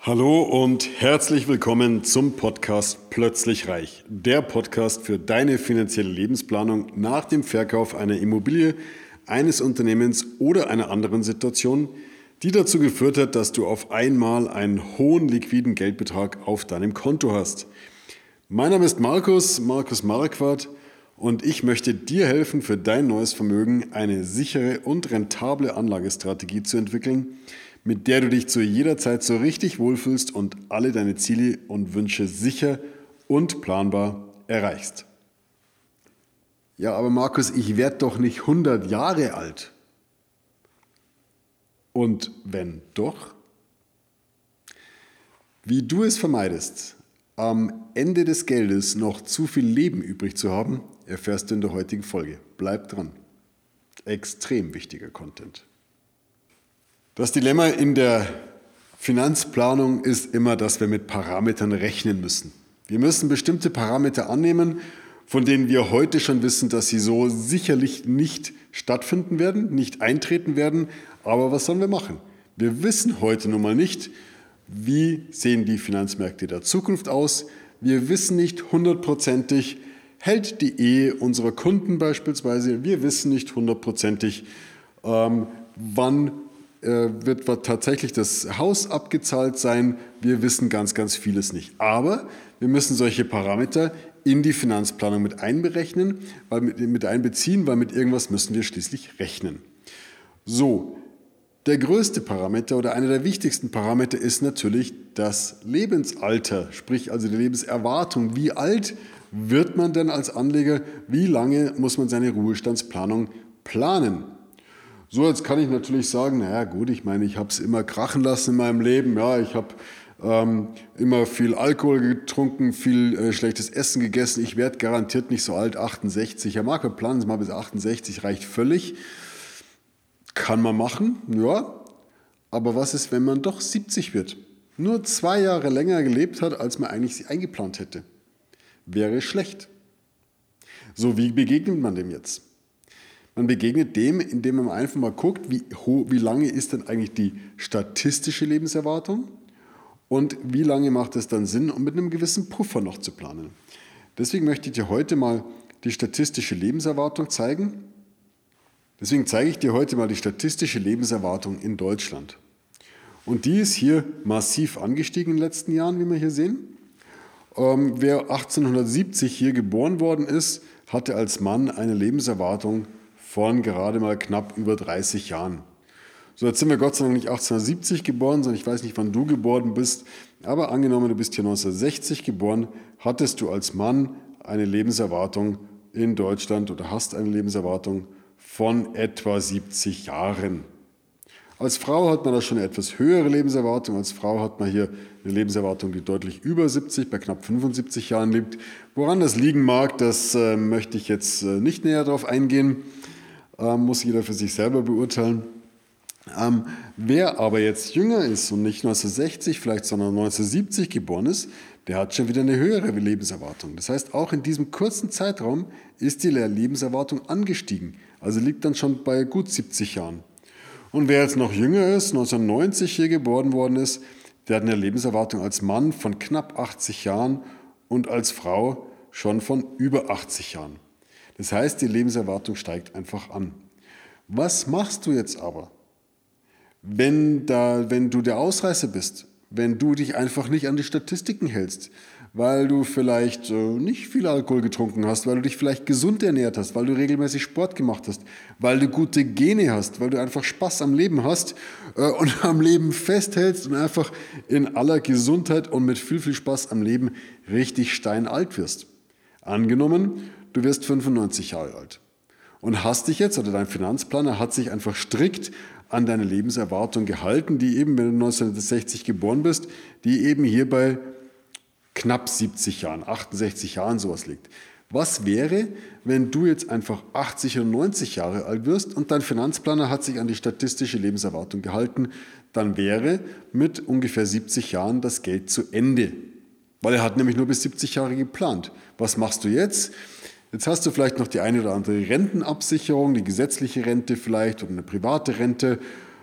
Hallo und herzlich willkommen zum Podcast Plötzlich Reich, der Podcast für deine finanzielle Lebensplanung nach dem Verkauf einer Immobilie, eines Unternehmens oder einer anderen Situation, die dazu geführt hat, dass du auf einmal einen hohen liquiden Geldbetrag auf deinem Konto hast. Mein Name ist Markus, Markus Marquardt und ich möchte dir helfen, für dein neues Vermögen eine sichere und rentable Anlagestrategie zu entwickeln, mit der du dich zu jeder Zeit so richtig wohlfühlst und alle deine Ziele und Wünsche sicher und planbar erreichst. Ja, aber Markus, ich werde doch nicht 100 Jahre alt. Und wenn doch? Wie du es vermeidest, am Ende des Geldes noch zu viel Leben übrig zu haben, erfährst du in der heutigen Folge. Bleib dran. Extrem wichtiger Content. Das Dilemma in der Finanzplanung ist immer, dass wir mit Parametern rechnen müssen. Wir müssen bestimmte Parameter annehmen, von denen wir heute schon wissen, dass sie so sicherlich nicht stattfinden werden, nicht eintreten werden. Aber was sollen wir machen? Wir wissen heute nun mal nicht, wie sehen die Finanzmärkte der Zukunft aus. Wir wissen nicht hundertprozentig, hält die Ehe unserer Kunden beispielsweise. Wir wissen nicht hundertprozentig, ähm, wann wird tatsächlich das Haus abgezahlt sein. Wir wissen ganz, ganz vieles nicht. Aber wir müssen solche Parameter in die Finanzplanung mit einberechnen, weil mit, mit einbeziehen, weil mit irgendwas müssen wir schließlich rechnen. So, der größte Parameter oder einer der wichtigsten Parameter ist natürlich das Lebensalter, sprich also die Lebenserwartung. Wie alt wird man denn als Anleger? Wie lange muss man seine Ruhestandsplanung planen? So, jetzt kann ich natürlich sagen, naja gut, ich meine, ich habe es immer krachen lassen in meinem Leben. Ja, ich habe ähm, immer viel Alkohol getrunken, viel äh, schlechtes Essen gegessen. Ich werde garantiert nicht so alt, 68. Herr Marco, planen Sie mal bis 68, reicht völlig. Kann man machen, ja. Aber was ist, wenn man doch 70 wird? Nur zwei Jahre länger gelebt hat, als man eigentlich eingeplant hätte. Wäre schlecht. So, wie begegnet man dem jetzt? Man begegnet dem, indem man einfach mal guckt, wie, wie lange ist denn eigentlich die statistische Lebenserwartung und wie lange macht es dann Sinn, um mit einem gewissen Puffer noch zu planen. Deswegen möchte ich dir heute mal die statistische Lebenserwartung zeigen. Deswegen zeige ich dir heute mal die statistische Lebenserwartung in Deutschland. Und die ist hier massiv angestiegen in den letzten Jahren, wie wir hier sehen. Ähm, wer 1870 hier geboren worden ist, hatte als Mann eine Lebenserwartung von gerade mal knapp über 30 Jahren. So, jetzt sind wir Gott sei Dank nicht 1870 geboren, sondern ich weiß nicht, wann du geboren bist, aber angenommen, du bist hier 1960 geboren, hattest du als Mann eine Lebenserwartung in Deutschland oder hast eine Lebenserwartung von etwa 70 Jahren. Als Frau hat man da schon eine etwas höhere Lebenserwartung. Als Frau hat man hier eine Lebenserwartung, die deutlich über 70, bei knapp 75 Jahren liegt. Woran das liegen mag, das äh, möchte ich jetzt äh, nicht näher darauf eingehen ähm, muss jeder für sich selber beurteilen. Ähm, wer aber jetzt jünger ist und nicht 1960 vielleicht, sondern 1970 geboren ist, der hat schon wieder eine höhere Lebenserwartung. Das heißt, auch in diesem kurzen Zeitraum ist die Lebenserwartung angestiegen. Also liegt dann schon bei gut 70 Jahren. Und wer jetzt noch jünger ist, 1990 hier geboren worden ist, der hat eine Lebenserwartung als Mann von knapp 80 Jahren und als Frau schon von über 80 Jahren. Das heißt, die Lebenserwartung steigt einfach an. Was machst du jetzt aber, wenn, da, wenn du der Ausreißer bist, wenn du dich einfach nicht an die Statistiken hältst, weil du vielleicht äh, nicht viel Alkohol getrunken hast, weil du dich vielleicht gesund ernährt hast, weil du regelmäßig Sport gemacht hast, weil du gute Gene hast, weil du einfach Spaß am Leben hast äh, und am Leben festhältst und einfach in aller Gesundheit und mit viel, viel Spaß am Leben richtig steinalt wirst. Angenommen, du wirst 95 Jahre alt und hast dich jetzt, oder dein Finanzplaner hat sich einfach strikt an deine Lebenserwartung gehalten, die eben, wenn du 1960 geboren bist, die eben hier bei knapp 70 Jahren, 68 Jahren sowas liegt. Was wäre, wenn du jetzt einfach 80 oder 90 Jahre alt wirst und dein Finanzplaner hat sich an die statistische Lebenserwartung gehalten, dann wäre mit ungefähr 70 Jahren das Geld zu Ende. Weil er hat nämlich nur bis 70 Jahre geplant. Was machst du jetzt? Jetzt hast du vielleicht noch die eine oder andere Rentenabsicherung, die gesetzliche Rente vielleicht oder eine private Rente.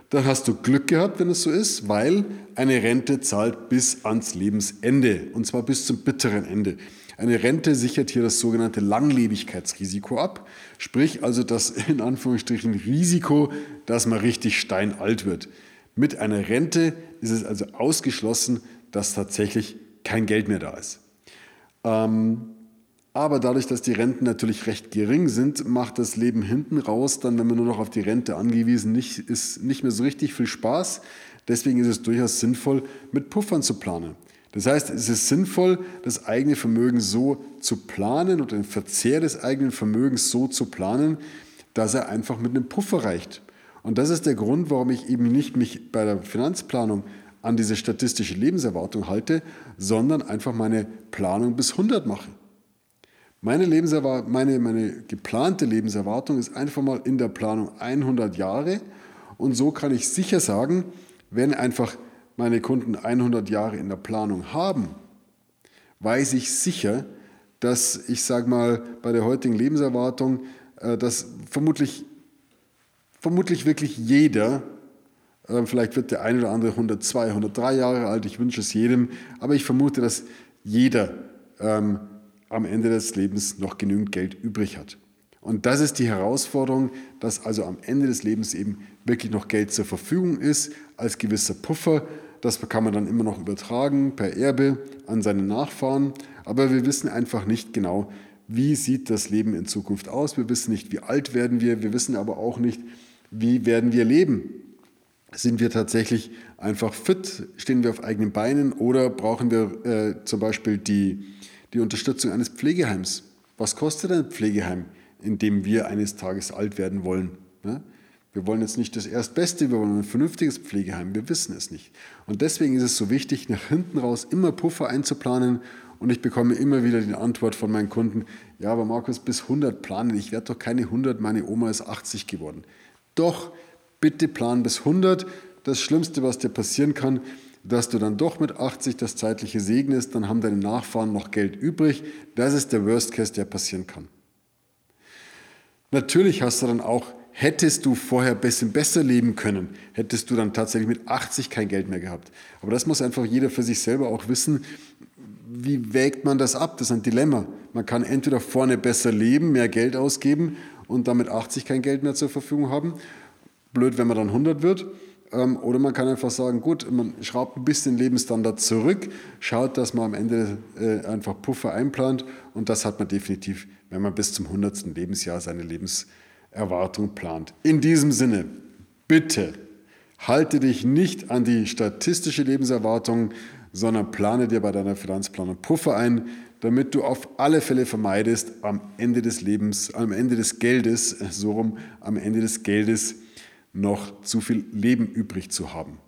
dann hast du Glück gehabt, wenn es so ist, weil eine Rente zahlt bis ans Lebensende und zwar bis zum bitteren Ende. Eine Rente sichert hier das sogenannte Langlebigkeitsrisiko ab, sprich also das in Anführungsstrichen Risiko, dass man richtig steinalt wird. Mit einer Rente ist es also ausgeschlossen, dass tatsächlich kein Geld mehr da ist. Ähm, aber dadurch, dass die Renten natürlich recht gering sind, macht das Leben hinten raus, dann, wenn man nur noch auf die Rente angewiesen nicht, ist, nicht mehr so richtig viel Spaß. Deswegen ist es durchaus sinnvoll, mit Puffern zu planen. Das heißt, es ist sinnvoll, das eigene Vermögen so zu planen oder den Verzehr des eigenen Vermögens so zu planen, dass er einfach mit einem Puffer reicht. Und das ist der Grund, warum ich eben nicht mich bei der Finanzplanung an diese statistische Lebenserwartung halte, sondern einfach meine Planung bis 100 mache. Meine, meine, meine geplante Lebenserwartung ist einfach mal in der Planung 100 Jahre. Und so kann ich sicher sagen, wenn einfach meine Kunden 100 Jahre in der Planung haben, weiß ich sicher, dass ich sage mal bei der heutigen Lebenserwartung, äh, dass vermutlich, vermutlich wirklich jeder, äh, vielleicht wird der eine oder andere 102, 103 Jahre alt, ich wünsche es jedem, aber ich vermute, dass jeder ähm, am Ende des Lebens noch genügend Geld übrig hat. Und das ist die Herausforderung, dass also am Ende des Lebens eben wirklich noch Geld zur Verfügung ist, als gewisser Puffer, das kann man dann immer noch übertragen per Erbe an seine Nachfahren. Aber wir wissen einfach nicht genau, wie sieht das Leben in Zukunft aus. Wir wissen nicht, wie alt werden wir. Wir wissen aber auch nicht, wie werden wir leben. Sind wir tatsächlich einfach fit? Stehen wir auf eigenen Beinen? Oder brauchen wir äh, zum Beispiel die, die Unterstützung eines Pflegeheims? Was kostet ein Pflegeheim, in dem wir eines Tages alt werden wollen? Ja? Wir wollen jetzt nicht das Erstbeste, wir wollen ein vernünftiges Pflegeheim, wir wissen es nicht. Und deswegen ist es so wichtig, nach hinten raus immer Puffer einzuplanen. Und ich bekomme immer wieder die Antwort von meinen Kunden, ja, aber Markus, bis 100 planen, ich werde doch keine 100, meine Oma ist 80 geworden. Doch, bitte plan bis 100. Das Schlimmste, was dir passieren kann, dass du dann doch mit 80 das zeitliche segnest, dann haben deine Nachfahren noch Geld übrig. Das ist der Worst Case, der passieren kann. Natürlich hast du dann auch hättest du vorher ein bisschen besser leben können, hättest du dann tatsächlich mit 80 kein Geld mehr gehabt. Aber das muss einfach jeder für sich selber auch wissen. Wie wägt man das ab? Das ist ein Dilemma. Man kann entweder vorne besser leben, mehr Geld ausgeben und damit 80 kein Geld mehr zur Verfügung haben. Blöd, wenn man dann 100 wird. Ähm, oder man kann einfach sagen, gut, man schraubt ein bisschen Lebensstandard zurück, schaut, dass man am Ende äh, einfach Puffer einplant und das hat man definitiv, wenn man bis zum 100. Lebensjahr seine Lebens Erwartung plant. In diesem Sinne, bitte halte dich nicht an die statistische Lebenserwartung, sondern plane dir bei deiner Finanzplanung Puffer ein, damit du auf alle Fälle vermeidest, am Ende des Lebens, am Ende des Geldes, so rum, am Ende des Geldes noch zu viel Leben übrig zu haben.